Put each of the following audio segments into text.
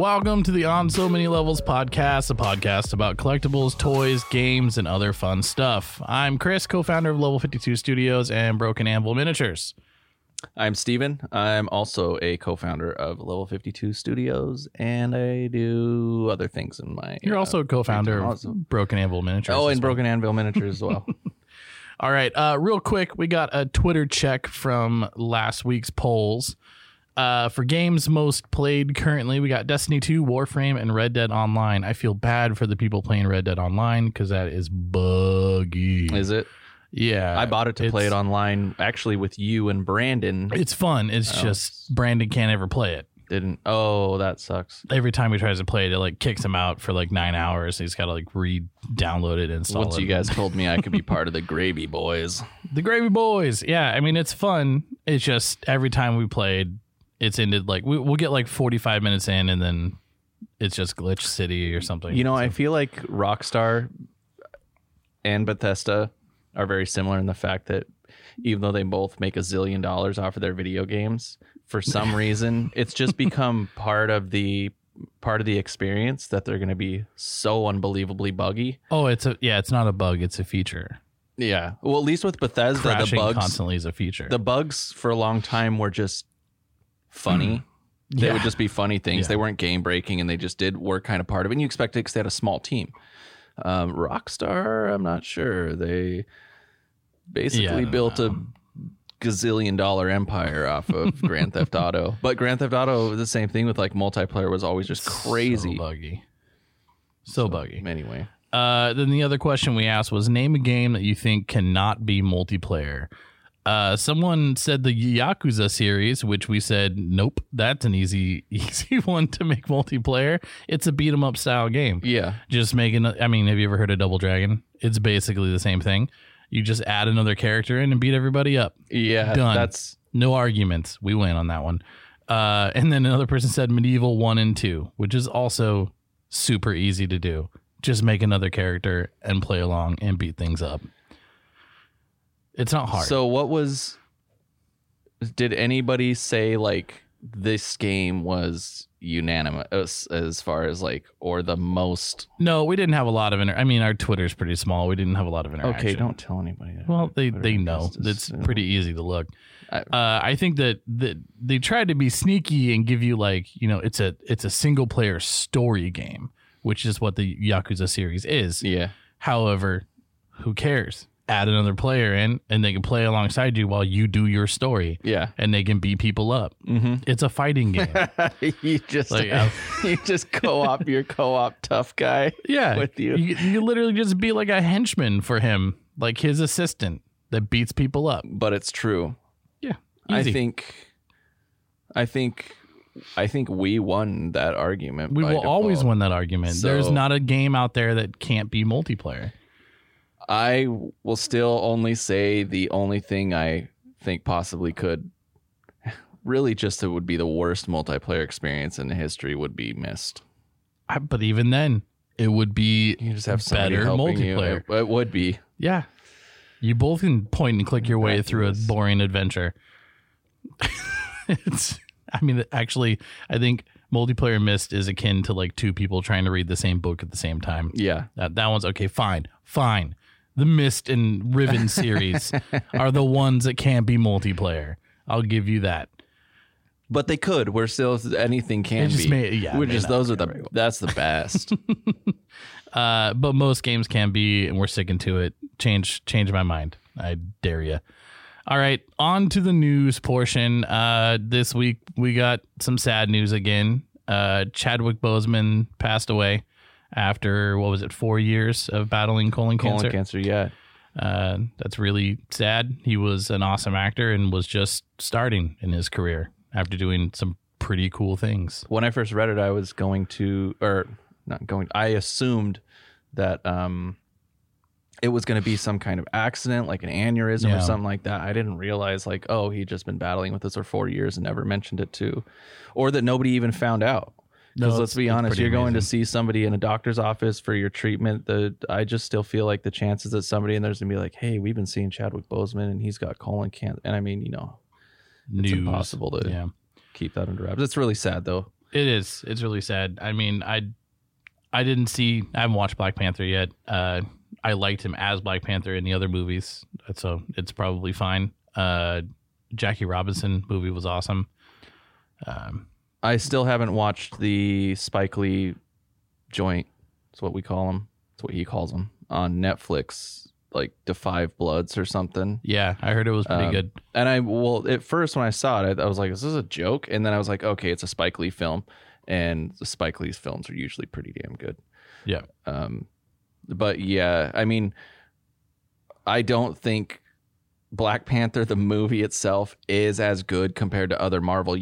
Welcome to the On So Many Levels podcast, a podcast about collectibles, toys, games, and other fun stuff. I'm Chris, co founder of Level 52 Studios and Broken Anvil Miniatures. I'm Steven. I'm also a co-founder of Level 52 Studios, and I do other things in my. You're uh, also a co founder of. Broken Anvil Miniatures. Oh, and well. Broken Anvil Miniatures as well. All right. Uh, real quick, we got a Twitter check from last week's polls. Uh, for games most played currently, we got Destiny 2, Warframe, and Red Dead Online. I feel bad for the people playing Red Dead Online because that is buggy. Is it? yeah. I bought it to play it online, actually with you and Brandon. It's fun. It's Oh. just Brandon can't ever play it. Didn't. Oh, that sucks. Every time he tries to play it, it like kicks him out for like nine hours. He's got to like re-download it and install Once it. you guys told me I could be part of the Gravy Boys. The Gravy Boys. Yeah, I mean it's fun. It's just every time we played, it's ended like we, we'll get like forty five minutes in, and then it's just Glitch City or something. You know, I feel like Rockstar and Bethesda are very similar in the fact that even though they both make a zillion dollars off of their video games, for some reason, it's just become part of the part of the experience that they're going to be so unbelievably buggy. oh, it's a yeah, it's not a bug, it's a feature. Yeah. Well, at least with Bethesda, the Crashing bugs constantly is a feature. the bugs for a long time were just funny. They Yeah. would just be funny things. Yeah. They weren't game breaking, and they just did work kind of part of it. And you expect it because they had a small team. Um, Rockstar, I'm not sure. They basically Yeah, built a gazillion dollar empire off of Grand Theft Auto. But Grand Theft Auto, the same thing with like multiplayer was always just crazy. so buggy, so buggy. Anyway, Uh, then the other question we asked was name a game that you think cannot be multiplayer. Uh, someone said the Yakuza series, which we said nope, that's an easy easy one to make multiplayer. It's a beat 'em up style game. yeah, Just making. I mean, have you ever heard of Double Dragon? It's basically the same thing. You just add another character in and beat everybody up. yeah, Done. that's No arguments. We win on that one. Uh, and then another person said Medieval 1 and 2, which is also super easy to do. Just make another character and play along and beat things up. It's not hard. So what was did anybody say like this game was unanimous as far as like or the most no, we didn't have a lot of inter- I mean, our Twitter's pretty small. We didn't have a lot of interaction. Okay, don't tell anybody. that. Well, they Twitter they know. is, It's you pretty easy to look. I- uh, I think that, that they tried to be sneaky and give you like you know it's a it's a single player story game, which is what the Yakuza series is. Yeah. However, who cares? Add another player in, and they can play alongside you while you do your story, Yeah. and they can beat people up. Mm-hmm. It's a fighting game. you just Like, have, you just co-op your co-op tough guy. yeah, With you. you, you literally just be like a henchman for him, like his assistant that beats people up. But it's true. Yeah, easy. I think I think I think we won that argument. we will always win that argument. There's not a game out there that can't be multiplayer. I will still only say the only thing I think possibly could really just it would be the worst multiplayer experience in history would be Myst. But even then, it would be You just have better multiplayer. You. It, would be. Yeah. You both can point and click your way through a boring adventure. it's I mean actually I think multiplayer Myst is akin to like two people trying to read the same book at the same time. Yeah. That that one's okay, fine. Fine. The Myst and Riven series are the ones that can't be multiplayer. I'll give you that. But they could. We're still anything can just be. may- yeah, We're just those are be the that's the best. Uh, but most games can be, and we're sticking to it. Change, change my mind. I dare you. All right, on to the news portion. Uh, this week we got some sad news again. Uh, Chadwick Boseman passed away after what was it, four years of battling colon Colon cancer. cancer, yeah. Uh, that's really sad. He was an awesome actor and was just starting in his career after doing some pretty cool things. When I first read it, I was going to or not going I assumed that um it was going to be some kind of accident like an aneurysm Yeah. or something like that. I didn't realize like oh, he'd just been battling with this for 4 years and never mentioned it to, or that nobody even found out. No, Because it's- let's be honest, you're going to see somebody in a doctor's office for your treatment. The I just still feel like the chances that somebody in there's gonna be like, "Hey, we've been seeing Chadwick Boseman and he's got colon cancer," and I mean, you know, News. impossible to- yeah. keep that under wraps. It's really sad though. It is. It's really sad. I mean, I I didn't see. I haven't watched Black Panther yet. Uh, I liked him as Black Panther in the other movies, so it's probably fine. Uh, Jackie Robinson movie was awesome. Um, I still haven't watched the Spike Lee joint. That's what we call them. That's what he calls them on Netflix, like Five Bloods or something. yeah, I heard it was pretty Um, good. And I well, at first when I saw it, I, I was like, "Is this a joke?" And then I was like, "Okay, it's a Spike Lee film." And the Spike Lee's films are usually pretty damn good. Yeah. Um, but yeah, I mean, I don't think Black Panther, the movie itself, is as good compared to other Marvel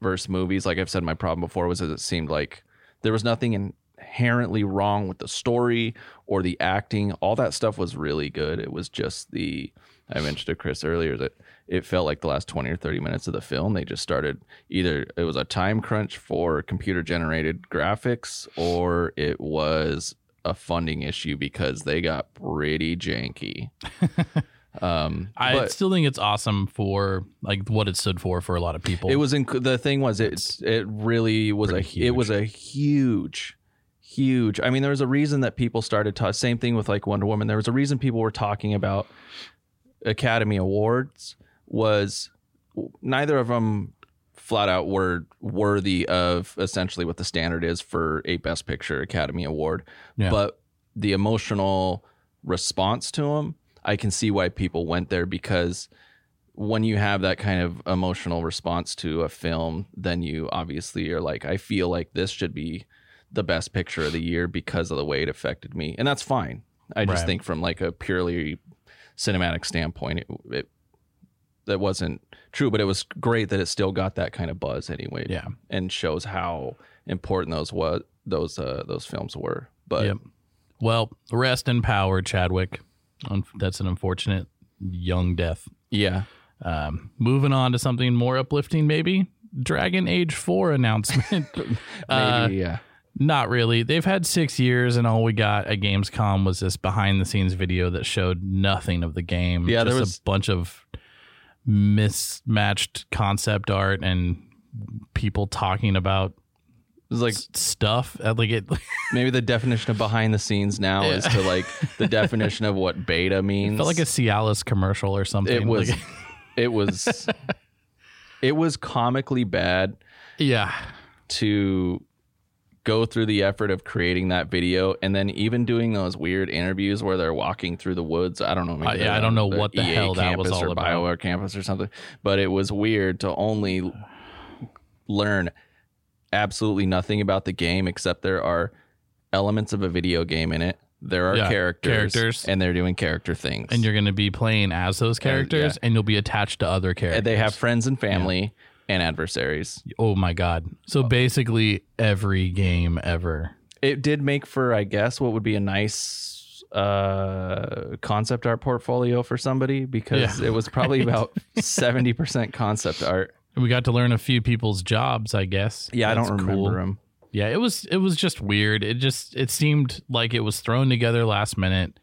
Universe movies. Like I've said, my problem before was that it seemed like there was nothing inherently wrong with the story or the acting. All that stuff was really good. It was just the, I mentioned to Chris earlier that it felt like the last 20 or 30 minutes of the film, they just started either it was a time crunch for computer generated graphics or it was a funding issue because they got pretty janky. um, I but still think it's awesome for like what it stood for for a lot of people. it was inc- the thing was it it really was a pretty it was a huge huge i mean there was a reason that people started ta- same thing with like wonder woman there was a reason people were talking about academy awards was neither of them flat out were worthy of essentially what the standard is for a best picture academy award Yeah. but the emotional response to them i can see why people went there because when you have that kind of emotional response to a film then you obviously are like i feel like this should be the best picture of the year because of the way it affected me and that's fine i just Right. think from like a purely cinematic standpoint it, it that wasn't true but it was great that it still got that kind of buzz anyway yeah. and shows how important those was those uh those films were but Yep. Well, rest in power, Chadwick. Un- That's an unfortunate young death. yeah Um, moving on to something more uplifting, maybe Dragon Age 4 announcement. maybe Uh, yeah Not really. They've had six years, and all we got at Gamescom was this behind the scenes video that showed nothing of the game. Yeah, there Just was- a bunch of mismatched concept art and people talking about was like stuff. Uh, Like it, maybe the definition of behind the scenes now is to like the definition of what beta means felt like a Cialis commercial or something. it was Like- it was it was comically bad yeah. to go through the effort of creating that video and then even doing those weird interviews where they're walking through the woods. I don't know. maybe Uh, yeah, they're I don't on know what the hell that was campus all or about. BioWare campus or something, but it was weird to only learn absolutely nothing about the game except there are elements of a video game in it. There are Yeah, characters, characters. and they're doing character things. And you're going to be playing as those characters, and you'll be attached to other characters. And they have friends and family and adversaries. Oh my god! So basically, every game ever. It did make for, I guess, what would be a nice uh concept art portfolio for somebody because Yeah, it was probably about 70% concept art. We got to learn a few people's jobs, I guess. Yeah, I don't remember cool. them. Yeah, it was it was just weird. It just it seemed like it was thrown together last minute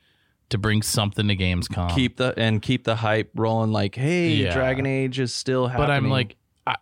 to bring something to Gamescom. Keep the and keep the hype rolling like, "Hey, Yeah. Dragon Age is still happening." but I'm like, I-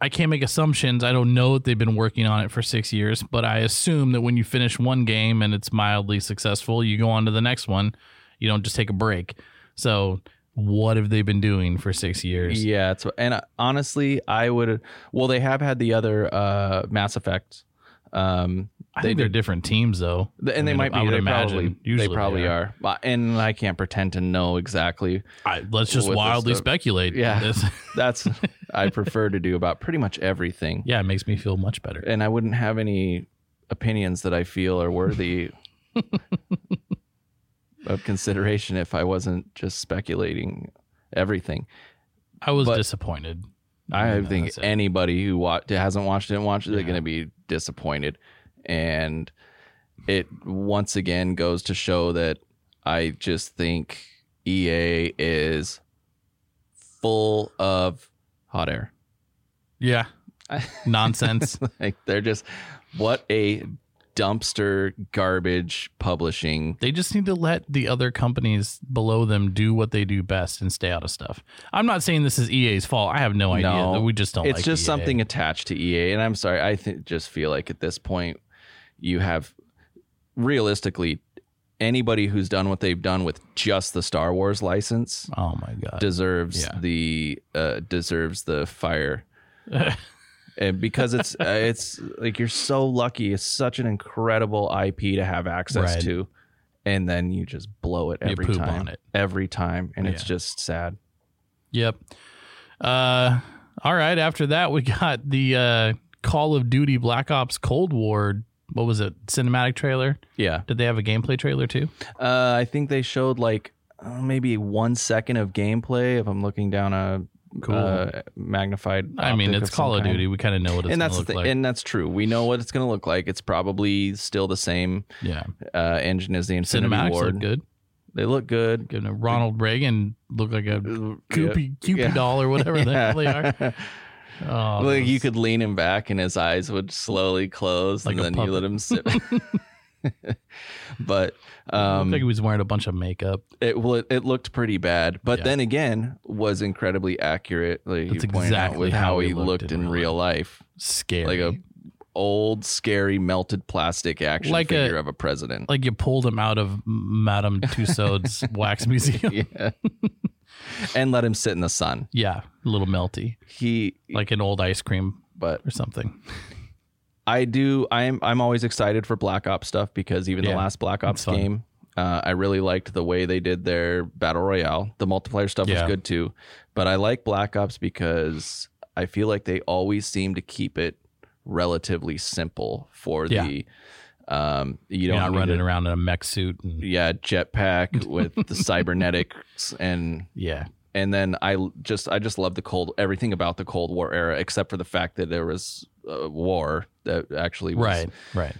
I can't make assumptions. I don't know that they've been working on it for six years, but I assume that when you finish one game and it's mildly successful, you go on to the next one. You don't just take a break. So what have they been doing for six years? Yeah, it's and uh, honestly, I would. Well, they have had the other uh, Mass Effect. Um, I they think they're different teams though. and I they mean, might be. I would they imagine. probably, Usually they probably are. But- And I can't pretend to know exactly. I, let's just wildly speculate. Yeah. This- That's I prefer to do about pretty much everything. yeah, it makes me feel much better. And I wouldn't have any opinions that I feel are worthy of consideration if I wasn't just speculating everything. I was but- disappointed. I think anybody who wa- hasn't watched it and watched it is Yeah. going to be disappointed. And it once again goes to show that I just think EA is full of hot air. Yeah, nonsense. like they're just what a dumpster garbage publishing. They just need to let the other companies below them do what they do best and stay out of stuff. I'm not saying this is EA's fault. I have no idea. No, we just don't. It's like just EA. something attached to EA, and I'm sorry. I th- just feel like at this point, you have realistically anybody who's done what they've done with just the Star Wars license Oh my god. deserves yeah. the uh, deserves the fire. and because it's uh, it's like you're so lucky it's such an incredible ip to have access Right. to and then you just blow it You every poop time on it. every time and it's Yeah. just sad Yep. Uh, all right. After that, we got the uh, Call of Duty Black Ops Cold War. What was it? Cinematic trailer. yeah Did they have a gameplay trailer too? uh, i think they showed like uh, maybe one second of gameplay if i'm looking down a Cool. uh, magnified I mean, it's of Call of kind. Duty. We kind of know what it's and that's the like. and that's true. We know what it's going to look like. It's probably still the same yeah. uh, engine as the Infinity Cinematics Ward. look good. They look good. A Ronald Reagan look like a Uh, Coopy, Cupid Yeah. doll or whatever the hell they are. Oh, like you could lean him back and his eyes would slowly close, Like and then you let him sit. but um, like he was wearing a bunch of makeup. it well, it, looked pretty bad. But Yeah. then again, was incredibly accurate. Like That's you pointed out exactly with how how he looked looked in in real real life, Scary. like a old, scary, melted plastic action Like a- figure of a president. like you pulled him out of Madame Tussauds wax museum. yeah. and let him sit in the sun. Yeah, a little melty, He, like an old ice cream but or something. I do. I'm I'm always excited for Black Ops stuff because even Yeah, the last Black Ops game, uh, I really liked the way they did their battle royale. The multiplayer stuff Yeah. was good too, but I like Black Ops because I feel like they always seem to keep it relatively simple for Yeah. the. Um, you You're don't not need running to- around in a mech suit. And, Yeah, jetpack with the cybernetics and yeah, and then I just I just love the cold everything about the Cold War era except for the fact that there was a war that actually was right, right.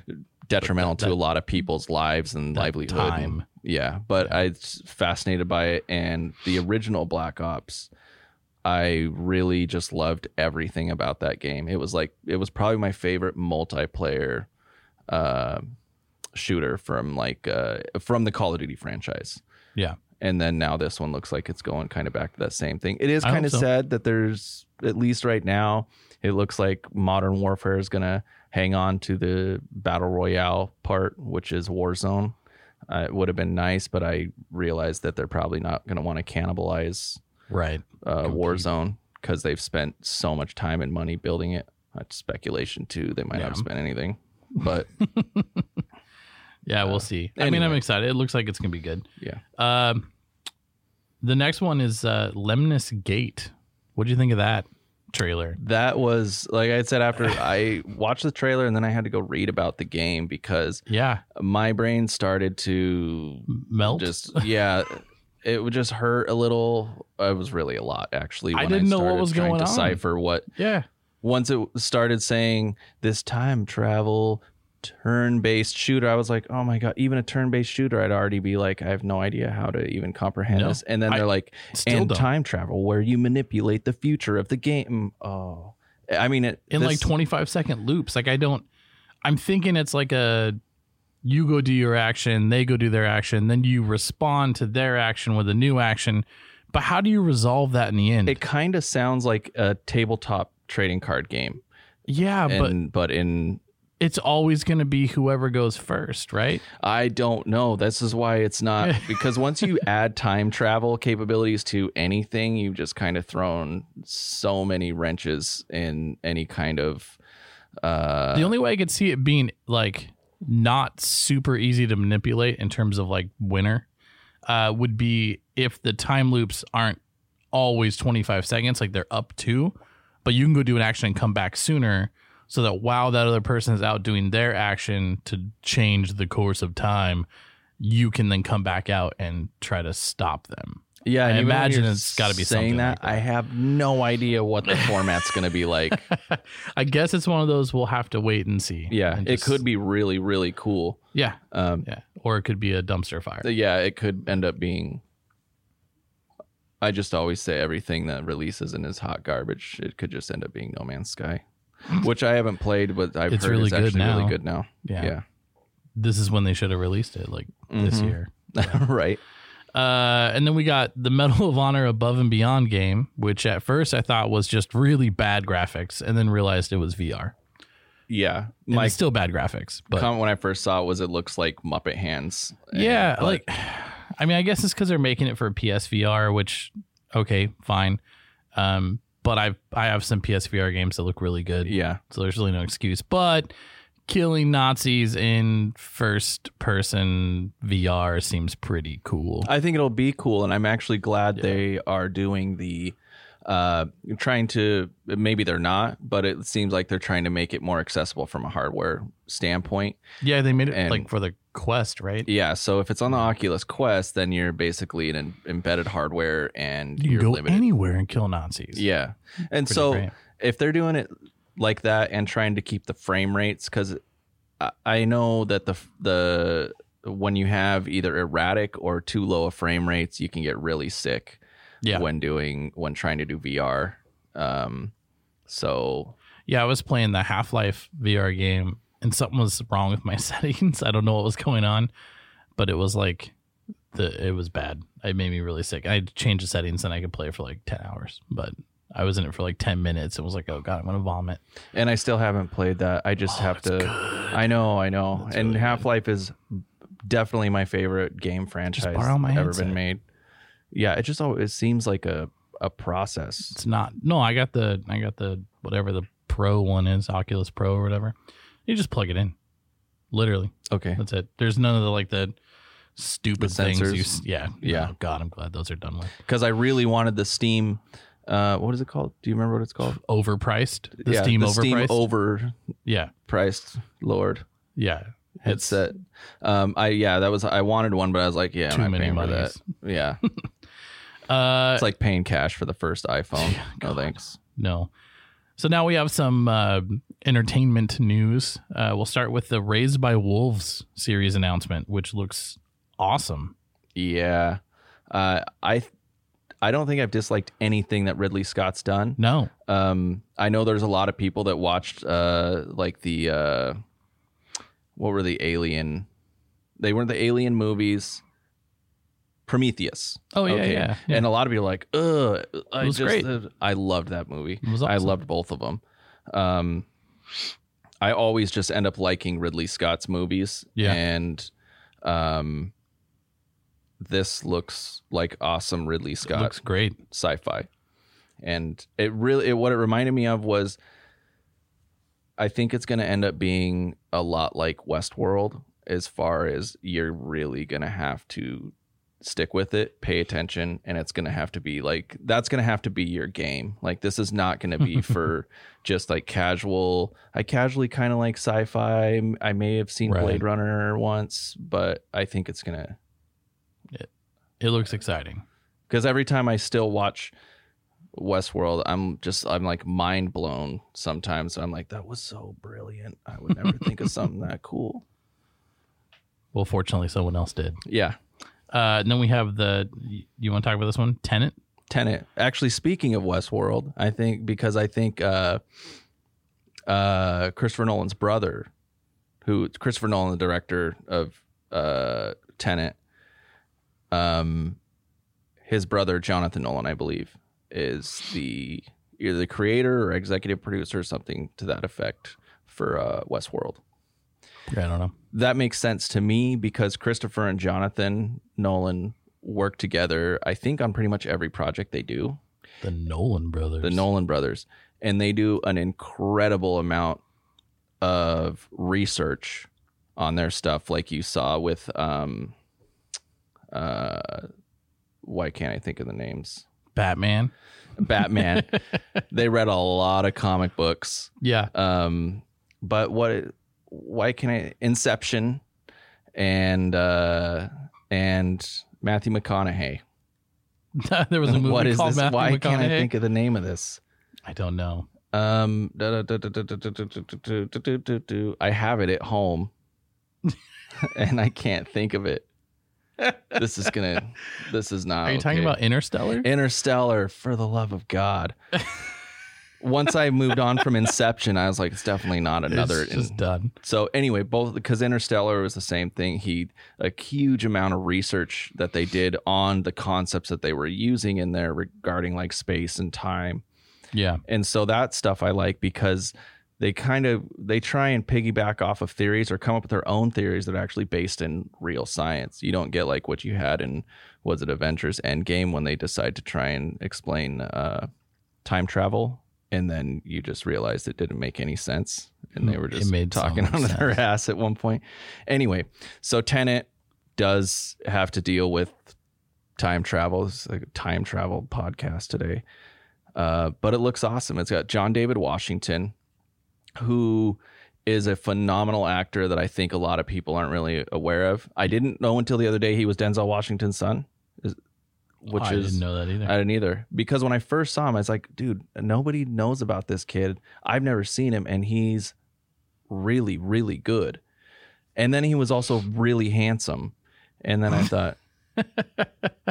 detrimental But that- to a lot of people's lives and that livelihood. time. Yeah, but I was fascinated by it and the original Black Ops. I really just loved everything about that game. It was like it was probably my favorite multiplayer uh, shooter from like uh, from the Call of Duty franchise Yeah, and then now this one looks like it's going kind of back to that same thing. It is kind of so. sad that there's at least right now it looks like modern warfare is going to hang on to the battle royale part, which is Warzone. Uh, it would have been nice, but I realized that they're probably not going to want to cannibalize right. uh. Warzone because they've spent so much time and money building it. That's speculation too. They might Yeah. not have spent anything, but Yeah, we'll Uh, see. I mean, I'm excited. It looks like it's gonna be good. yeah. Um, the next one is uh, Lemnis Gate. What do you think of that trailer? That was like I said after I watched the trailer and then I had to go read about the game because Yeah, my brain started to melt. just yeah it would just hurt a little it was really a lot actually I didn't know what was going to on. decipher what yeah, once it started saying this time travel turn-based shooter i was like oh my god even a turn-based shooter i'd already be like i have no idea how to even comprehend No, this and then I they're like and don't. time travel where you manipulate the future of the game oh i mean it in this- like 25 second loops. Like I don't. I'm thinking it's like a. You go do your action, they go do their action, then you respond to their action with a new action. But how do you resolve that in the end? it kind of sounds like a tabletop trading card game yeah, but but in it's always going to be whoever goes first, right? I don't know. This is why it's not because once you add time travel capabilities to anything, you've just kind of thrown so many wrenches in any kind of uh the only way I could see it being like not super easy to manipulate in terms of like winner uh, would be if the time loops aren't always 25 seconds, like they're up to, but you can go do an action and come back sooner so that while that other person is out doing their action to change the course of time, you can then come back out and try to stop them. yeah. I and even when imagine it's gotta be saying something that. like that. I have no idea what the format's going to be like. I guess it's one of those we'll have to wait and see. Yeah, And it could be really really cool. Yeah, Um, yeah, or it could be a dumpster fire. yeah, it could end up being. I just always say everything that releases and is hot garbage. It could just end up being No Man's Sky, which I haven't played, but I've It's heard really is good actually now. really good now. Yeah. yeah. this is when they should have released it, like this Mhm. year. right. Uh, and then we got the Medal of Honor Above and Beyond game, which at first I thought was just really bad graphics, and then realized it was VR. Yeah. And it's still bad graphics, but comment when I first saw it was it looks like Muppet Hands. And- yeah, like I mean, I guess it's because they're making it for PSVR, which okay, fine. Um, but I I have some PSVR games that look really good, yeah. so there's really no excuse. But killing Nazis in first person VR seems pretty cool. I think it'll be cool, and I'm actually glad they are doing the uh trying to maybe they're not but it seems like they're trying to make it more accessible from a hardware standpoint yeah, they made it and- like for the Quest, right? yeah so if it's on the oculus quest then you're basically an embedded hardware and You you're go limited anywhere and kill Nazis. yeah and Pretty so great. if they're doing it like that and trying to keep the frame rates because I, I know that the the when you have either erratic or too low of frame rates you can get really sick yeah, when doing when trying to do VR. Um, so yeah. I was playing the Half Life VR game, and something was wrong with my settings. I don't know what was going on, but it was like the it was bad. It made me really sick. I had to change the settings, and I could play for like ten hours, but. I was in it for like 10 minutes and was like, oh God, I'm going to vomit. and I still haven't played that. I just Oh, have to. good. I know, I know. It's and really. Half Life is definitely my favorite game franchise ever headset. been made. Yeah, it just always it seems like a a process. It's not. No, I got the, I got the, whatever the Pro one is, Oculus Pro or whatever. You just plug it in. Literally. Okay. That's it. There's none of the like the stupid The things. You, sensors? s- yeah. Yeah. Oh, God, I'm glad those are done with. Because I really wanted the Steam. Uh, what is it called? Do you remember what it's called? Overpriced. The yeah, Steam the overpriced. Steam yeah. overpriced. Lord. Yeah. It's headset. Um, I yeah, that was I wanted one, but I was like, yeah, Too I'm not many paying for monies. that. Yeah, uh it's like paying cash for the first iPhone. no thanks. no. So now we have some uh, entertainment news. Uh, we'll start with the Raised by Wolves series announcement, which looks awesome. Yeah, uh, I I don't think I've disliked anything that Ridley Scott's done. No. Um, I know there's a lot of people that watched uh like the uh, what were the Alien? They weren't the Alien movies. Prometheus. Oh yeah, Okay. yeah. yeah. And a lot of people are like, ugh. I was just, great. uh, I loved that movie. It was I loved both of them. Um, I always just end up liking Ridley Scott's movies. Yeah. And um, this looks like awesome Ridley It Scott looks great. sci-fi. And it really, it, what it reminded me of was, I think it's going to end up being a lot like Westworld, as far as you're really going to have to stick with it, pay attention, and it's going to have to be like that's going to have to be your game. Like this is not going to be for just like casual. I casually kind of like sci-fi. I may have seen Right. Blade Runner once, but I think it's going to It looks exciting. because every time I still watch Westworld, I'm just I'm like mind blown sometimes. I'm like, that was so brilliant. I would never think of something that cool. Well, fortunately, someone else did. Yeah. Uh, and then we have the. You want to talk about this one? Tenant. Tenet. Actually, speaking of Westworld, I think because I think uh, uh, Christopher Nolan's brother, who Christopher Nolan, the director of uh, Tenet, um, his brother Jonathan Nolan, I believe, is the either the creator or executive producer or something to that effect for uh, Westworld. I don't know. That makes sense to me because Christopher and Jonathan Nolan work together. I think on pretty much every project they do The Nolan brothers. the Nolan brothers, and they do an incredible amount of research on their stuff, like you saw with um, uh, why can't I think of the names? Batman. Batman. they read a lot of comic books, Yeah. um, but what? why can I Inception and uh, and Matthew McConaughey. there was a movie what is called this? Matthew Why McConaughey? can't I think of the name of this? I don't know. Um, I have it at home, and I can't think of it. This is gonna. This is not. Are you okay. talking about Interstellar? Interstellar, for the love of God once I moved on from Inception, I was like, it's definitely not another. It's just in- done. so anyway, both because Interstellar was the same thing. He a huge amount of research that they did on the concepts that they were using in there regarding like space and time. Yeah. And so that stuff I like because they kind of they try and piggyback off of theories or come up with their own theories that are actually based in real science. You don't get like what you had in was it Avengers Endgame when they decide to try and explain uh, time travel and then you just realized it didn't make any sense and they were just talking on their ass at one point. Anyway, so Tenet does have to deal with time travel. It's like a time travel podcast today. Uh, but it looks awesome. It's got John David Washington, who is a phenomenal actor that I think a lot of people aren't really aware of. I didn't know until the other day he was Denzel Washington's son, is- which I is I didn't know that either. I didn't either. Because when I first saw him, I was like, dude, nobody knows about this kid. I've never seen him, and he's really, really good. And then he was also really handsome. And then I thought,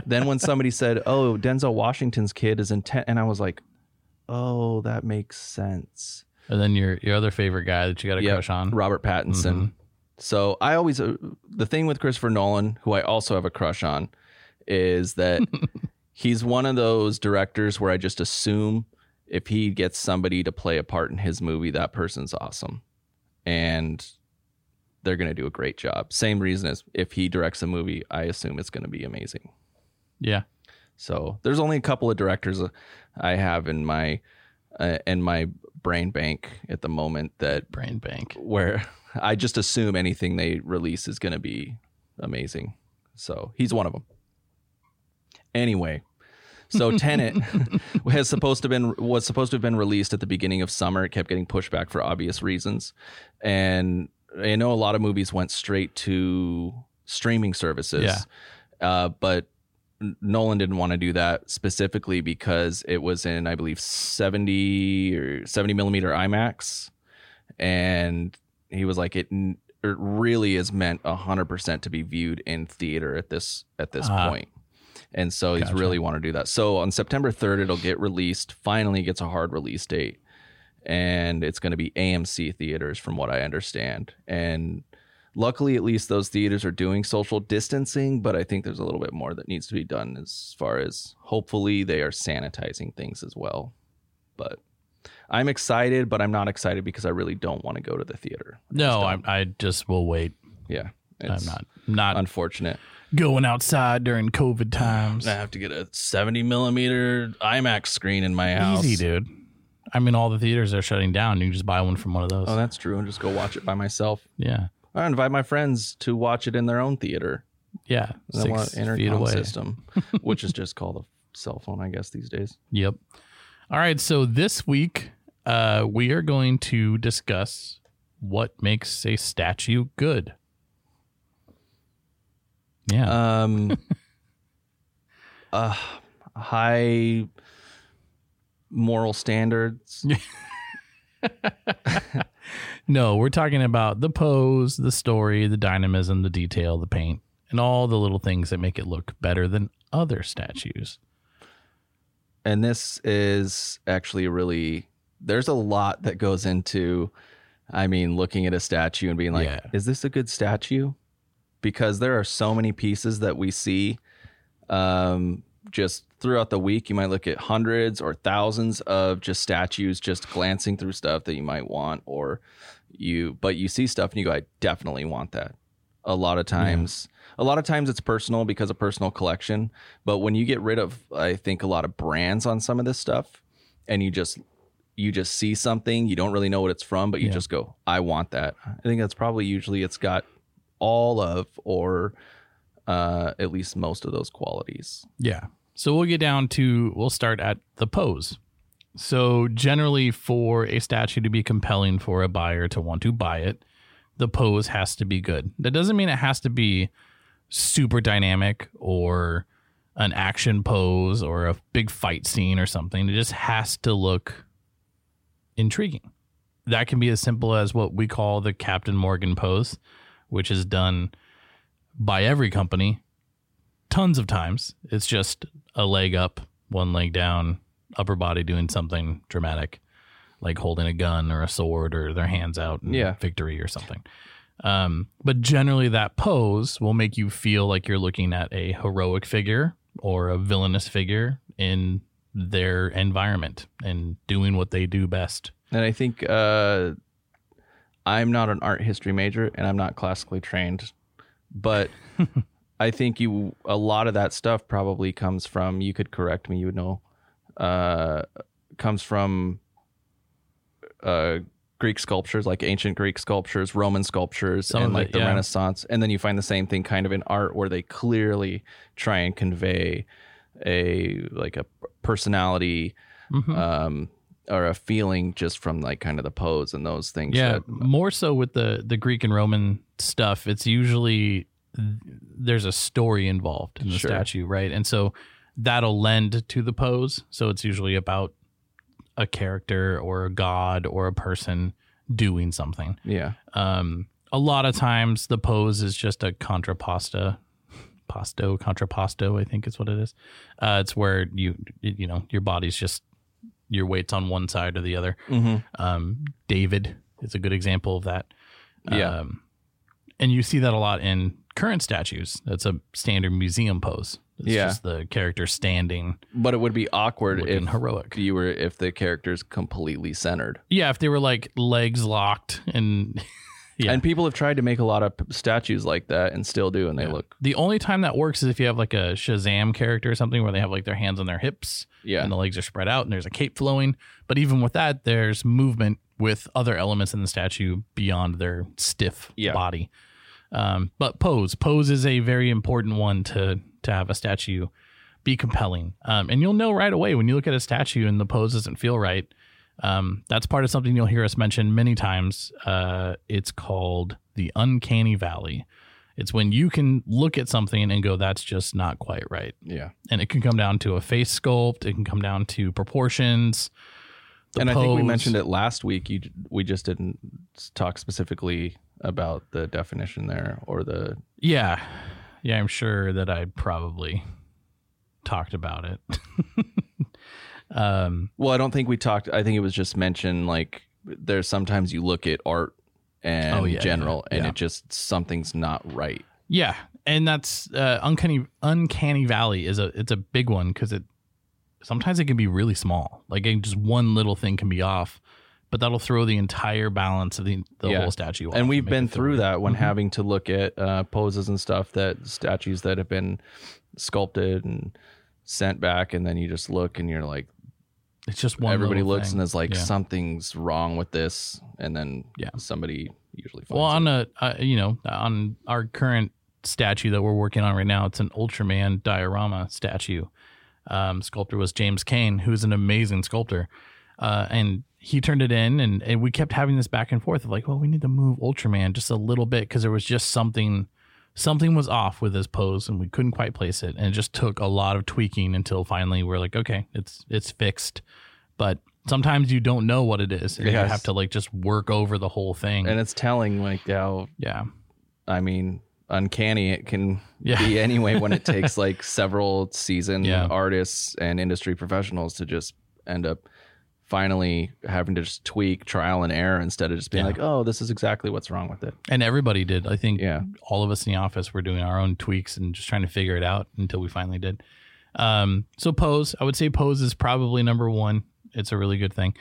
then when somebody said, oh, Denzel Washington's kid is in 10, and I was like, oh, that makes sense. and then your your other favorite guy that you got a Yep, crush on. Robert Pattinson. Mhm. So I always uh, the thing with Christopher Nolan, who I also have a crush on, is that he's one of those directors where I just assume if he gets somebody to play a part in his movie, that person's awesome, and they're going to do a great job. Same reason as if he directs a movie, I assume it's going to be amazing. Yeah. So there's only a couple of directors uh, I have in my uh, in my brain bank at the moment that Brain bank. where I just assume anything they release is going to be amazing. So he's one of them. Anyway, so Tenet has supposed to been was supposed to have been released at the beginning of summer. It kept getting pushed back for obvious reasons, and I know a lot of movies went straight to streaming services. Yeah. uh, but Nolan didn't want to do that specifically because it was in, I believe, 70 or 70 millimeter IMAX. And he was like, it, it really is meant 100% to be viewed in theater at this at this Ah. point. And so he's Gotcha. really want to do that. So on September 3rd, it'll get released. Finally gets a hard release date. And it's going to be AMC theaters, from what I understand. And luckily at least those theaters are doing social distancing but i think there's a little bit more that needs to be done as far as hopefully they are sanitizing things as well but i'm excited but i'm not excited because i really don't want to go to the theater No, I. I just will wait. yeah I'm not not unfortunate going outside during COVID times. i have to get a 70 millimeter imax screen in my house Easy, dude. I mean, all the theaters are shutting down. You can just buy one from one of those. oh that's true and just go watch it by myself yeah, i invite my friends to watch it in their own theater yeah. I want an feet intercom away. system which is just called a cell phone i guess these days Yep. All right. So this week, uh, we are going to discuss what makes a statue good. Yeah. um uh high moral standards no, we're talking about the pose, the story, the dynamism, the detail, the paint, and all the little things that make it look better than other statues. and this is actually really there's a lot that goes into i mean looking at a statue and being like Yeah. is this a good statue because there are so many pieces that we see um just throughout the week. You might look at hundreds or thousands of just statues just glancing through stuff that you might want or you but you see stuff and you go i definitely want that. A lot of times a lot of times it's personal because of personal collection but when you get rid of i think a lot of brands on some of this stuff and you just you just see something you don't really know what it's from but you Yeah. just go i want that. I think that's probably usually it's got all of or uh, at least most of those qualities Yeah. So we'll get down to, we'll start at the pose. So, generally, for a statue to be compelling for a buyer to want to buy it, the pose has to be good. That doesn't mean it has to be super dynamic or an action pose or a big fight scene or something. It just has to look intriguing. That can be as simple as what we call the Captain Morgan pose, which is done by every company tons of times. It's just a leg up, one leg down, upper body doing something dramatic. like holding a gun or a sword or their hands out in Yeah. victory or something. Um, but generally, that pose will make you feel like you're looking at a heroic figure or a villainous figure in their environment and doing what they do best. And I think uh, I'm not an art history major and I'm not classically trained, but I think you a lot of that stuff probably comes from. You could correct me. You would know. Uh, comes from uh, Greek sculptures, like ancient Greek sculptures, Roman sculptures, Some and like it, the yeah. Renaissance. And then you find the same thing kind of in art, where they clearly try and convey a like a personality Mhm. um, or a feeling just from like kind of the pose and those things. Yeah, that- more so with the the Greek and Roman stuff. It's usually there's a story involved in the Sure. statue, right? And so that'll lend to the pose. So it's usually about a character or a god or a person doing something. yeah, Um, a lot of times the pose is just a contrapasta, pasto, contrapasto, I think is what it is. Uh, it's where you you know your body's just your weight's on one side or the other. mm-hmm. Um, David is a good example of that. Yeah. Um, and you see that a lot in current statues. That's a standard museum pose. It's Yeah. just the character standing, but it would be awkward if heroic. you were if the character's completely centered. Yeah, if they were like legs locked and Yeah. And people have tried to make a lot of p- statues like that and still do, and they Yeah. look the only time that works is if you have like a Shazam character or something where they have like their hands on their hips yeah, and the legs are spread out and there's a cape flowing. But even with that, there's movement with other elements in the statue beyond their stiff Yeah. body. Um, but pose, pose is a very important one to to have a statue be compelling. Um, and you'll know right away when you look at a statue and the pose doesn't feel right. Um, that's part of something you'll hear us mention many times. Uh, it's called the uncanny valley. It's when you can look at something and go, "That's just not quite right." yeah. and it can come down to a face sculpt. It can come down to proportions. and I think we mentioned it last week. You we just didn't talk specifically about the definition there or the Yeah, yeah. I'm sure that I probably talked about it. um, Well, I don't think we talked. I think it was just mentioned like there's sometimes you look at art and Oh, yeah, general, yeah, and yeah. it just something's not right. yeah, and that's uh, uncanny. Uncanny Valley is a it's a big one because it sometimes it can be really small. Like just one little thing can be off, but that'll throw the entire balance of the the Yeah. whole statue. off And we've make been through that when Mhm. having to look at uh, poses and stuff that statues that have been sculpted and sent back, and then you just look and you're like, It's just one. everybody looks thing. and is like, Yeah. something's wrong with this, and then Yeah. somebody usually finds Well, on it. a uh, you know on our current statue that we're working on right now, it's an Ultraman diorama statue. Um, sculptor was James Kane, who's an amazing sculptor, uh, and he turned it in, and, and we kept having this back and forth of like, well, we need to move Ultraman just a little bit because there was just something something was off with his pose, and we couldn't quite place it, and it just took a lot of tweaking until finally we're like, okay, it's it's fixed, but. Sometimes you don't know what it is, and you have to like just work over the whole thing. and it's telling like how yeah, I mean, uncanny it can Yeah. be anyway when it takes like several seasoned Yeah. artists and industry professionals to just end up finally having to just tweak trial and error instead of just being Yeah. like, oh, this is exactly what's wrong with it. And everybody did. I think Yeah. all of us in the office were doing our own tweaks and just trying to figure it out until we finally did. Um, so pose, I would say pose is probably number one. It's a really good thing.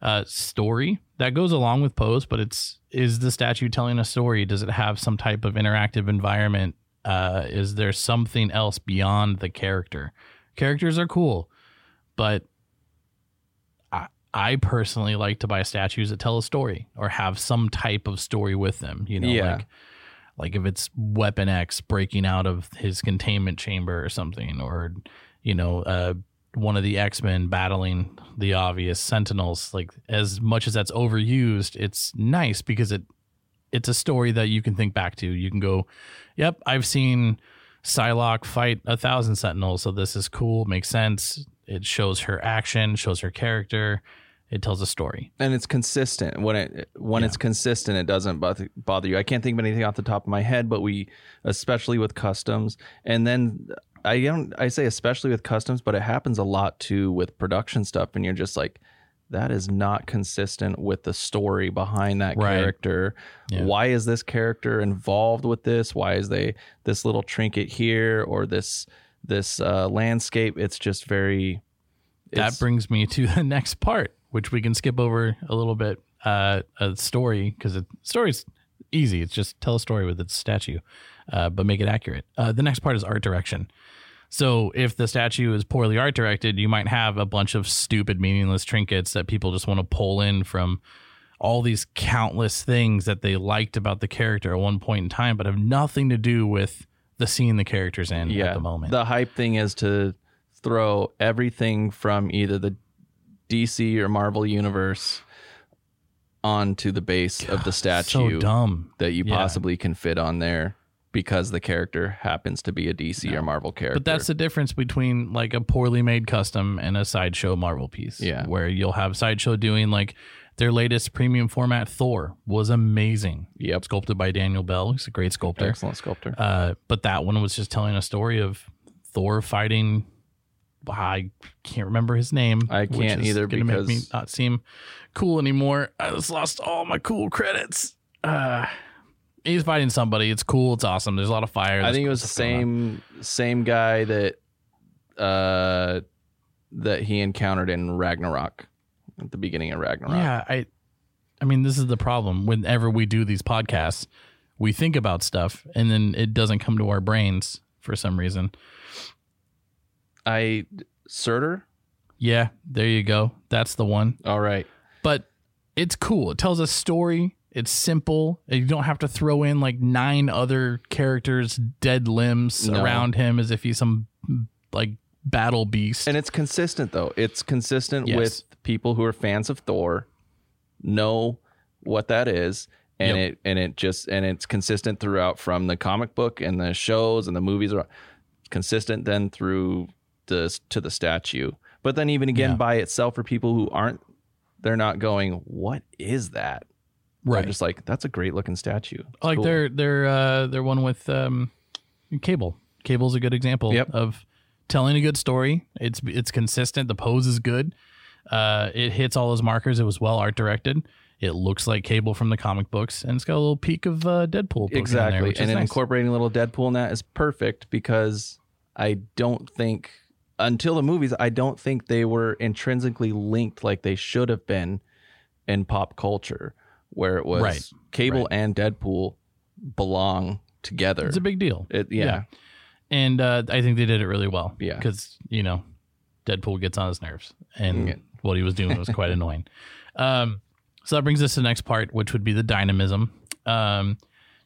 Uh, story that goes along with pose, but it's is the statue telling a story? Does it have some type of interactive environment? Uh, is there something else beyond the character? Characters are cool, but I, personally like to buy statues that tell a story or have some type of story with them. You know, Yeah. like like if it's Weapon X breaking out of his containment chamber or something, or you know, uh, one of the X Men battling the obvious Sentinels. Like as much as that's overused, it's nice because it it's a story that you can think back to. You can go, "Yep, I've seen Psylocke fight a thousand Sentinels, so this is cool. Makes sense. It shows her action, shows her character. It tells a story. And it's consistent. When it when Yeah. it's consistent, it doesn't bother, bother you. I can't think of anything off the top of my head, but we, especially with customs, and then I don't I say especially with customs, but it happens a lot too with production stuff, and you're just like, that is not consistent with the story behind that Right. character. Yeah. Why is this character involved with this? Why is they this little trinket here or this this uh, landscape? It's just very. that brings me to the next part, which we can skip over a little bit. Uh, a story because the story's easy. It's just tell a story with its statue, uh, but make it accurate. Uh, the next part is art direction. So if the statue is poorly art directed, you might have a bunch of stupid, meaningless trinkets that people just want to pull in from all these countless things that they liked about the character at one point in time, but have nothing to do with the scene the character's in yeah, at the moment. The hype thing is to throw everything from either the DC or Marvel universe onto the base of the so statue dumb. that you Yeah. possibly can fit on there because the character happens to be a DC or Marvel character. But that's the difference between like a poorly made custom and a sideshow Marvel piece. Yeah. Where you'll have sideshow doing like their latest premium format Thor was amazing. Yep. Sculpted by Daniel Bell. He's a great sculptor. excellent sculptor. Uh, but that one was just telling a story of Thor fighting. I can't remember his name. I can't either gonna make me not seem cool anymore. I just lost all my cool credits. Uh, he's fighting somebody. It's cool. It's awesome. There's a lot of fire. I There's think it was the stuff going on. same same guy that uh that he encountered in Ragnarok at the beginning of Ragnarok. Yeah, I I mean this is the problem. Whenever we do these podcasts, we think about stuff and then it doesn't come to our brains for some reason. I Surtur. Yeah, there you go. That's the one. All right. But it's cool. It tells a story. It's simple. You don't have to throw in like nine other characters' dead limbs No. around him as if he's some like battle beast. And it's consistent though. It's consistent Yes. with people who are fans of Thor know what that is. And Yep. it and it just and it's consistent throughout from the comic book and the shows and the movies are consistent then through the to the statue. But then even again Yeah. by itself for people who aren't they're not going, What is that? They're right. just like, that's a great looking statue. It's like cool. they're they're uh they're one with um cable cable's a good example Yep. of telling a good story. It's it's consistent. The pose is good. Uh it hits all those markers. It was well art directed. It looks like cable from the comic books and it's got a little peek of uh deadpool exactly. there, and nice. incorporating a little deadpool in that is perfect because i don't think until the movies i don't think they were intrinsically linked like they should have been in pop culture where it was Right. cable Right. and deadpool belong together. It's a big deal. It, yeah, and uh i think they did it really well Yeah. because you know deadpool gets on his nerves and Yeah. what he was doing was quite annoying um so that brings us to the next part which would be the dynamism um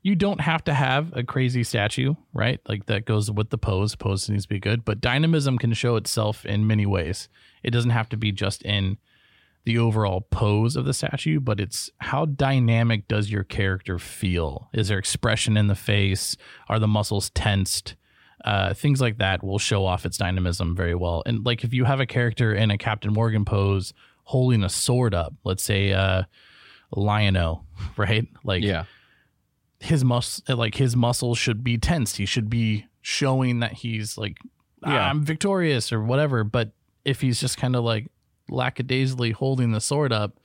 you don't have to have a crazy statue right like that goes with the pose pose needs to be good but dynamism can show itself in many ways it doesn't have to be just in the overall pose of the statue, but it's how dynamic does your character feel? Is there expression in the face? Are the muscles tensed? Uh, things like that will show off its dynamism very well. And like if you have a character in a Captain Morgan pose holding a sword up, let's say uh, Lion-O, right? Like yeah his mus like his muscles should be tensed. He should be showing that he's like Yeah. I'm victorious or whatever. But if he's just kind of like lackadaisically holding the sword up,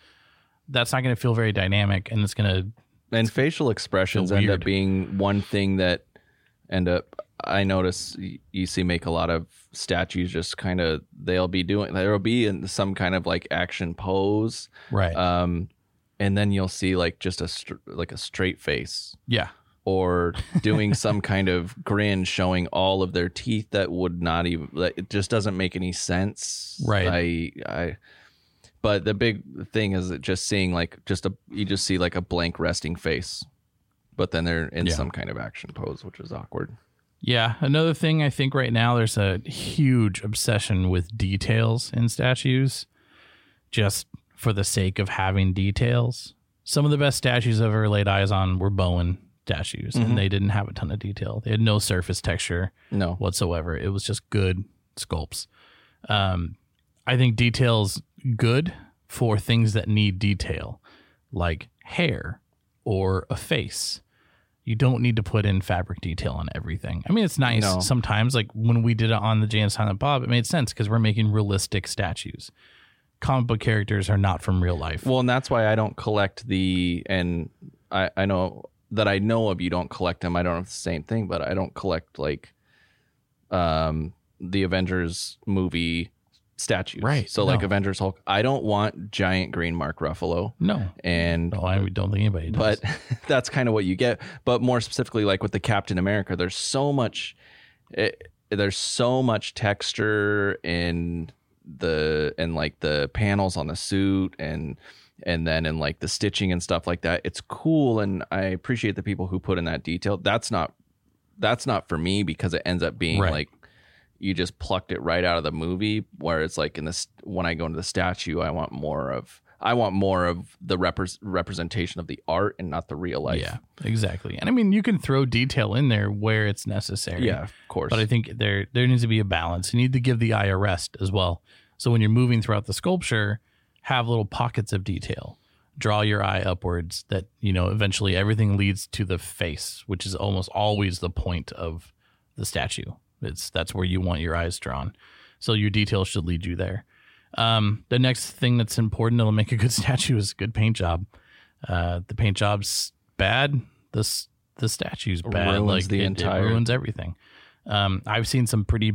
that's not going to feel very dynamic, and it's going to and facial expressions end up being one thing that end up i notice you see make a lot of statues just kind of they'll be doing there'll be in some kind of like action pose. Right. um and then you'll see like just a str- like a straight face. Yeah, or doing some kind of grin showing all of their teeth that would not even like, it just doesn't make any sense. Right. i i but the big thing is that just seeing like just a you just see like a blank resting face but then they're in Yeah. some kind of action pose which is awkward yeah. Another thing I think right now there's a huge obsession with details in statues, just for the sake of having details. Some of the best statues I've ever laid eyes on were Bowen statues, Mhm. and they didn't have a ton of detail. They had no surface texture. no whatsoever. It was just good sculpts. Um, I think details good for things that need detail, like hair or a face. You don't need to put in fabric detail on everything. I mean, it's nice No. sometimes. Like when we did it on the Jay and Silent Bob, it made sense because we're making realistic statues. comic book characters are not from real life. Well, and that's why I don't collect the and I I know that I know of you don't collect them. I don't know if it's the same thing, but I don't collect like um the Avengers movie statues. Right, So like. Avengers Hulk, I don't want giant green Mark Ruffalo. no, And no, I don't think anybody does. but that's kind of what you get. But more specifically, like with the Captain America, there's so much, it, there's so much texture in the and like the panels on the suit and and then in like the stitching and stuff like that. It's cool, and I appreciate the people who put in that detail. That's not that's not for me because it ends up being Right. like you just plucked it right out of the movie where it's like in this when i go into the statue i want more of i want more of the repres representation of the art and not the real life yeah, exactly. And I mean, you can throw detail in there where it's necessary. yeah of course But I think there there needs to be a balance. You need to give the eye a rest as well. So when you're moving throughout the sculpture, have little pockets of detail. Draw your eye upwards that, you know, eventually everything leads to the face, which is almost always the point of the statue. It's that's where you want your eyes drawn. So your detail should lead you there. Um, the next thing that's important that'll make a good statue is a good paint job. Uh, the paint job's bad. This the statue's bad. Ruins like the it- it entire- ruins everything. Um, I've seen some pretty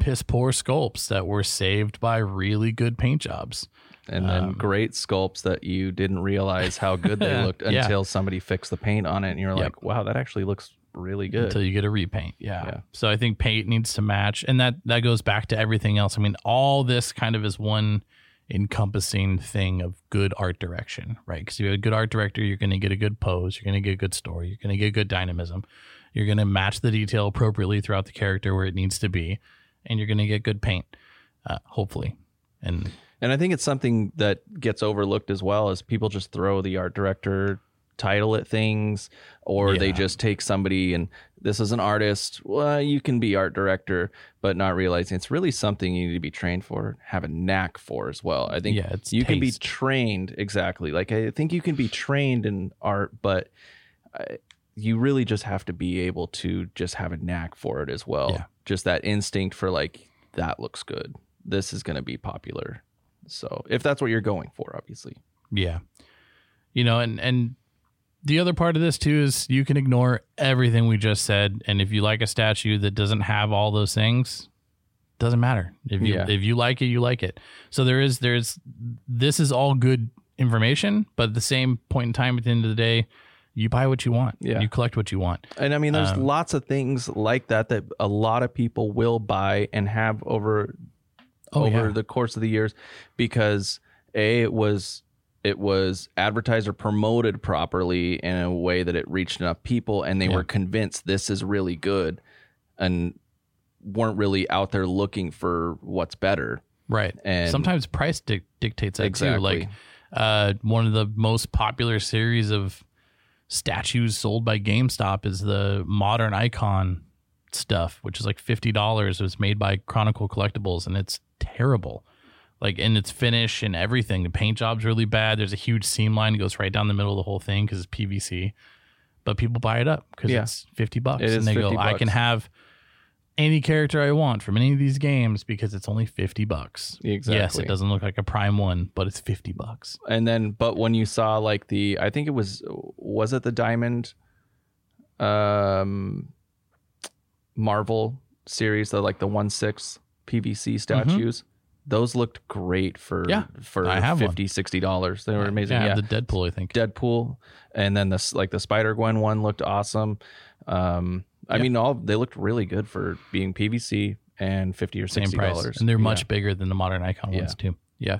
piss poor sculpts that were saved by really good paint jobs. and then um, great sculpts that you didn't realize how good they looked Yeah. until somebody fixed the paint on it and you're Yep. like wow that actually looks really good until you get a repaint. Yeah. Yeah. So I think paint needs to match, and that that goes back to everything else. I mean, all this kind of is one encompassing thing of good art direction, right? Because you have a good art director, you're going to get a good pose, you're going to get a good story, you're going to get good dynamism, you're going to match the detail appropriately throughout the character where it needs to be, and you're going to get good paint, uh, hopefully. And And I think it's something that gets overlooked as well as people just throw the art director title at things or they just take somebody and this is an artist, well, you can be art director, but not realizing it's really something you need to be trained for, have a knack for as well. I think Yeah, you can be trained exactly. Like I think you can be trained in art, but I, you really just have to be able to just have a knack for it as well. Yeah. Just that instinct for like that looks good. This is going to be popular. So if that's what you're going for, obviously. Yeah. You know, and and the other part of this too is you can ignore everything we just said and if you like a statue that doesn't have all those things, doesn't matter. If you Yeah. if you like it, you like it. So there is there's this is all good information, but at the same point in time at the end of the day, you buy what you want. Yeah. You collect what you want. And I mean, there's Um, lots of things like that that a lot of people will buy and have over Oh, over yeah. the course of the years because a it was it was advertised or promoted properly in a way that it reached enough people and they Yeah. were convinced this is really good and weren't really out there looking for what's better Right. and Sometimes price dic- dictates that too. Like uh, one of the most popular series of statues sold by GameStop is the Modern Icon stuff, which is like fifty dollars. It was made by Chronicle Collectibles, and it's terrible. Like in its finish and everything, the paint job's really bad. There's a huge seam line that goes right down the middle of the whole thing because it's PVC. But people buy it up because Yeah. it's fifty bucks, It and they 50 go, "I can have any character I want from any of these games because it's only fifty bucks." Exactly. Yes, it doesn't look like a prime one, but it's 50 bucks. and then but when you saw like the i think it was was it the diamond um marvel series the like the one six pvc statues those looked great for. Yeah, for I have one. 50 60 dollars they were amazing Yeah, yeah, the Deadpool, I think. deadpool and then this like the spider gwen one looked awesome um i mean all they looked really good for being pvc and 50 or 60 dollars And they're Yeah. much bigger than the modern icon Yeah. ones, too. Yeah.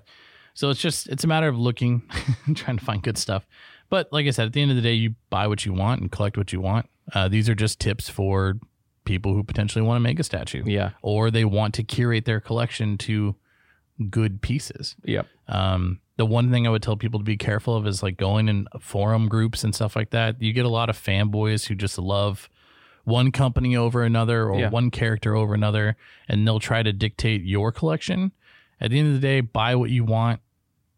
So it's just, it's a matter of looking, trying to find good stuff. But like I said, at the end of the day, you buy what you want and collect what you want. Uh, these are just tips for people who potentially want to make a statue yeah or they want to curate their collection to good pieces. yep Um, the one thing I would tell people to be careful of is like going in forum groups and stuff like that. You get a lot of fanboys who just love one company over another or Yeah. one character over another, and they'll try to dictate your collection. At the end of the day, buy what you want,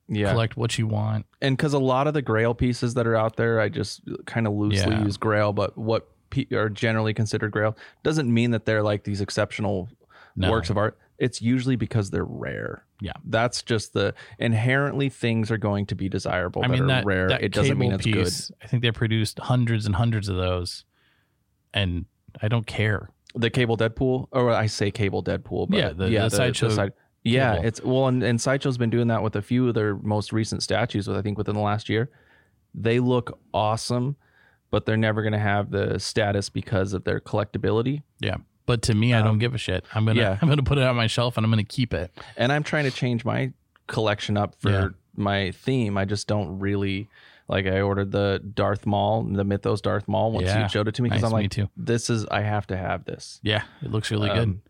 yeah collect what you want. and because a lot of the grail pieces that are out there i just kind of loosely Yeah. use grail but what pe- are generally considered grail doesn't mean that they're like these exceptional No. works of art it's usually because they're rare. Yeah. That's just the inherently things are going to be desirable I that mean are that rare. that it doesn't mean it's good. I think they produced hundreds and hundreds of those, and I don't care. The cable Deadpool, or I say cable Deadpool, but Yeah, the- the Sideshow side- yeah, cable. it's well, and, and Sideshow's been doing that with a few of their most recent statues. With I think within the last year, they look awesome, but they're never going to have the status because of their collectability. Yeah, but to me, I don't give a shit. I'm gonna yeah. I'm gonna put it on my shelf and I'm gonna keep it. And I'm trying to change my collection up for Yeah. my theme. I just don't really like. I ordered the Darth Maul, the Mythos Darth Maul once Yeah, you showed it to me because nice, I'm like, too. this is I have to have this. Yeah, it looks really good. Um,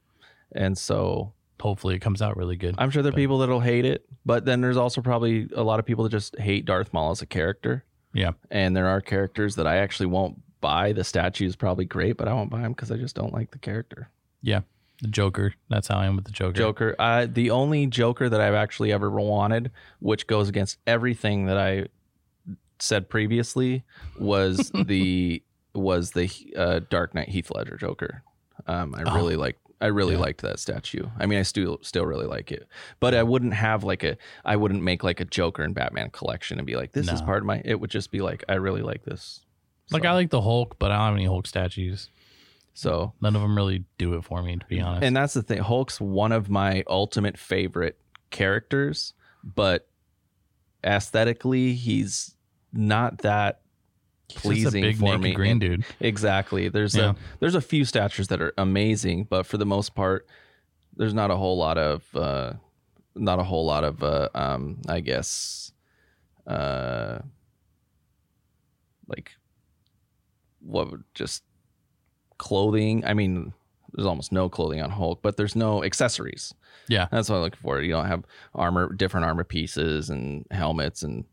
And so Hopefully, it comes out really good. I'm sure there are people that'll hate it, but then there's also probably a lot of people that just hate Darth Maul as a character. yeah, And there are characters that I actually won't buy. The statue is probably great, but I won't buy them because I just don't like the character. yeah. The Joker. That's how I am with the Joker. Joker. Uh, the only Joker that I've actually ever wanted, which goes against everything that I said previously, was the was the uh, Dark Knight Heath Ledger Joker. Um, I Oh. really liked. I really Yeah. liked that statue. I mean, I still still really like it, but I wouldn't have like a. I wouldn't make like a Joker and Batman collection and be like, this is part of my. It would just be like, I really like this. Like So- I like the Hulk, but I don't have any Hulk statues. so None of them really do it for me, to be honest. And that's the thing. Hulk's one of my ultimate favorite characters, but aesthetically, he's not that He's pleasing a big for me. green And- dude. Exactly. There's Yeah. a there's a few statues that are amazing, but for the most part, there's not a whole lot of uh, not a whole lot of uh, um, I guess uh, like what just clothing. I mean, there's almost no clothing on Hulk, but there's no accessories. Yeah. That's what I'm looking for. You don't have armor, different armor pieces and helmets, and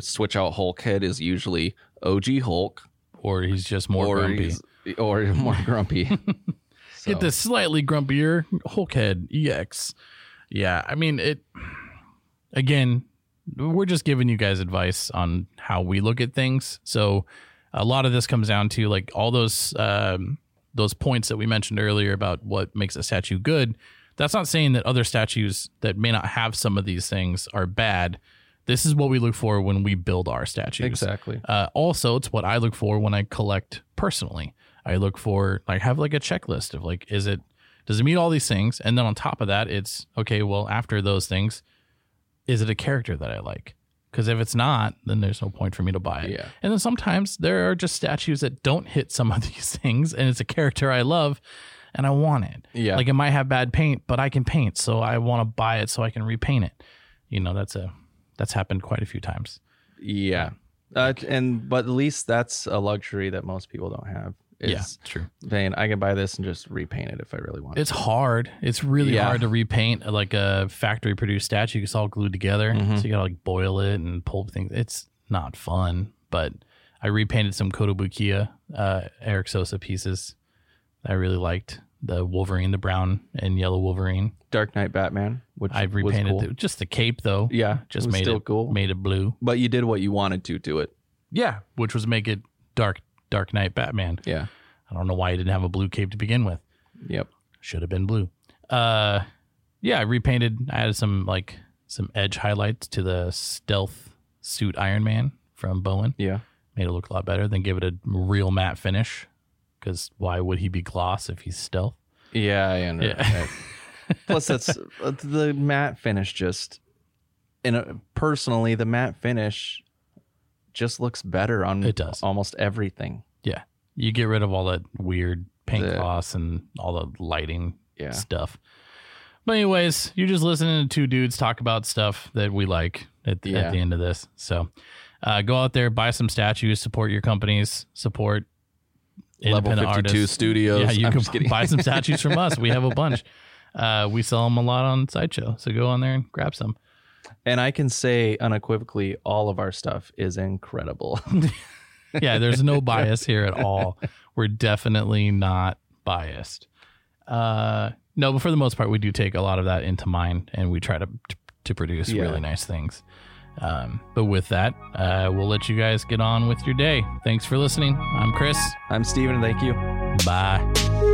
switch out Hulk head is usually OG Hulk Or he's just more or grumpy. or more grumpy. Get the slightly grumpier Hulk head EX. Yeah, I mean it. Again, we're just giving you guys advice on how we look at things. So a lot of this comes down to like all those um, those points that we mentioned earlier about what makes a statue good. That's not saying that other statues that may not have some of these things are bad. This is what we look for when we build our statues. Exactly. Uh, also, it's what I look for when I collect personally. I look for like have like a checklist of like, is it does it meet all these things? And then on top of that, it's okay. Well, after those things, is it a character that I like? Because if it's not, then there's no point for me to buy it. Yeah. And then sometimes there are just statues that don't hit some of these things, and it's a character I love, and I want it. Yeah. Like it might have bad paint, but I can paint, so I want to buy it so I can repaint it. You know, that's a that's happened quite a few times. Yeah. Uh, and but at least that's a luxury that most people don't have. Yeah, Is true. saying I can buy this and just repaint it if I really want. It's hard. It's really Yeah. hard to repaint like a factory produced statue. It's all glued together, Mhm. so you gotta like boil it and pull things. It's not fun. But I repainted some Kotobukiya uh, Eric Sosa pieces that I really liked. The Wolverine, the brown and yellow Wolverine. Dark Knight Batman, which I was repainted cool. the, just the cape though. yeah, just it was made still it cool. Made it blue. But you did what you wanted to to it. Yeah, which was make it dark, Dark Knight Batman. Yeah. I don't know why he didn't have a blue cape to begin with. Yep. should have been blue. Uh, yeah, I repainted. I added some like some edge highlights to the stealth suit Iron Man from Bowen. Yeah. Made it look a lot better. Then give it a real matte finish. Because why would he be gloss if he's stealth? Yeah, I understand. Plus, that's uh, the matte finish. Just and personally, the matte finish just looks better on It does. almost everything. Yeah, you get rid of all that weird paint The- gloss and all the lighting Yeah. stuff. But anyways, you're just listening to two dudes talk about stuff that we like at the, Yeah. at the end of this. So uh, go out there, buy some statues, support your companies, support Level independent 52 artists. Studios. Yeah, you I'm can buy some statues from us. We have a bunch. Uh, we sell them a lot on Sideshow. So go on there and grab some. And I can say unequivocally, all of our stuff is incredible. Yeah, there's no bias here at all. We're definitely not biased. Uh, no, but for the most part, we do take a lot of that into mind, and we try to to produce Yeah. really nice things. Um, but with that, uh, we'll let you guys get on with your day. Thanks for listening. I'm Chris. I'm Steven. Thank you. Bye.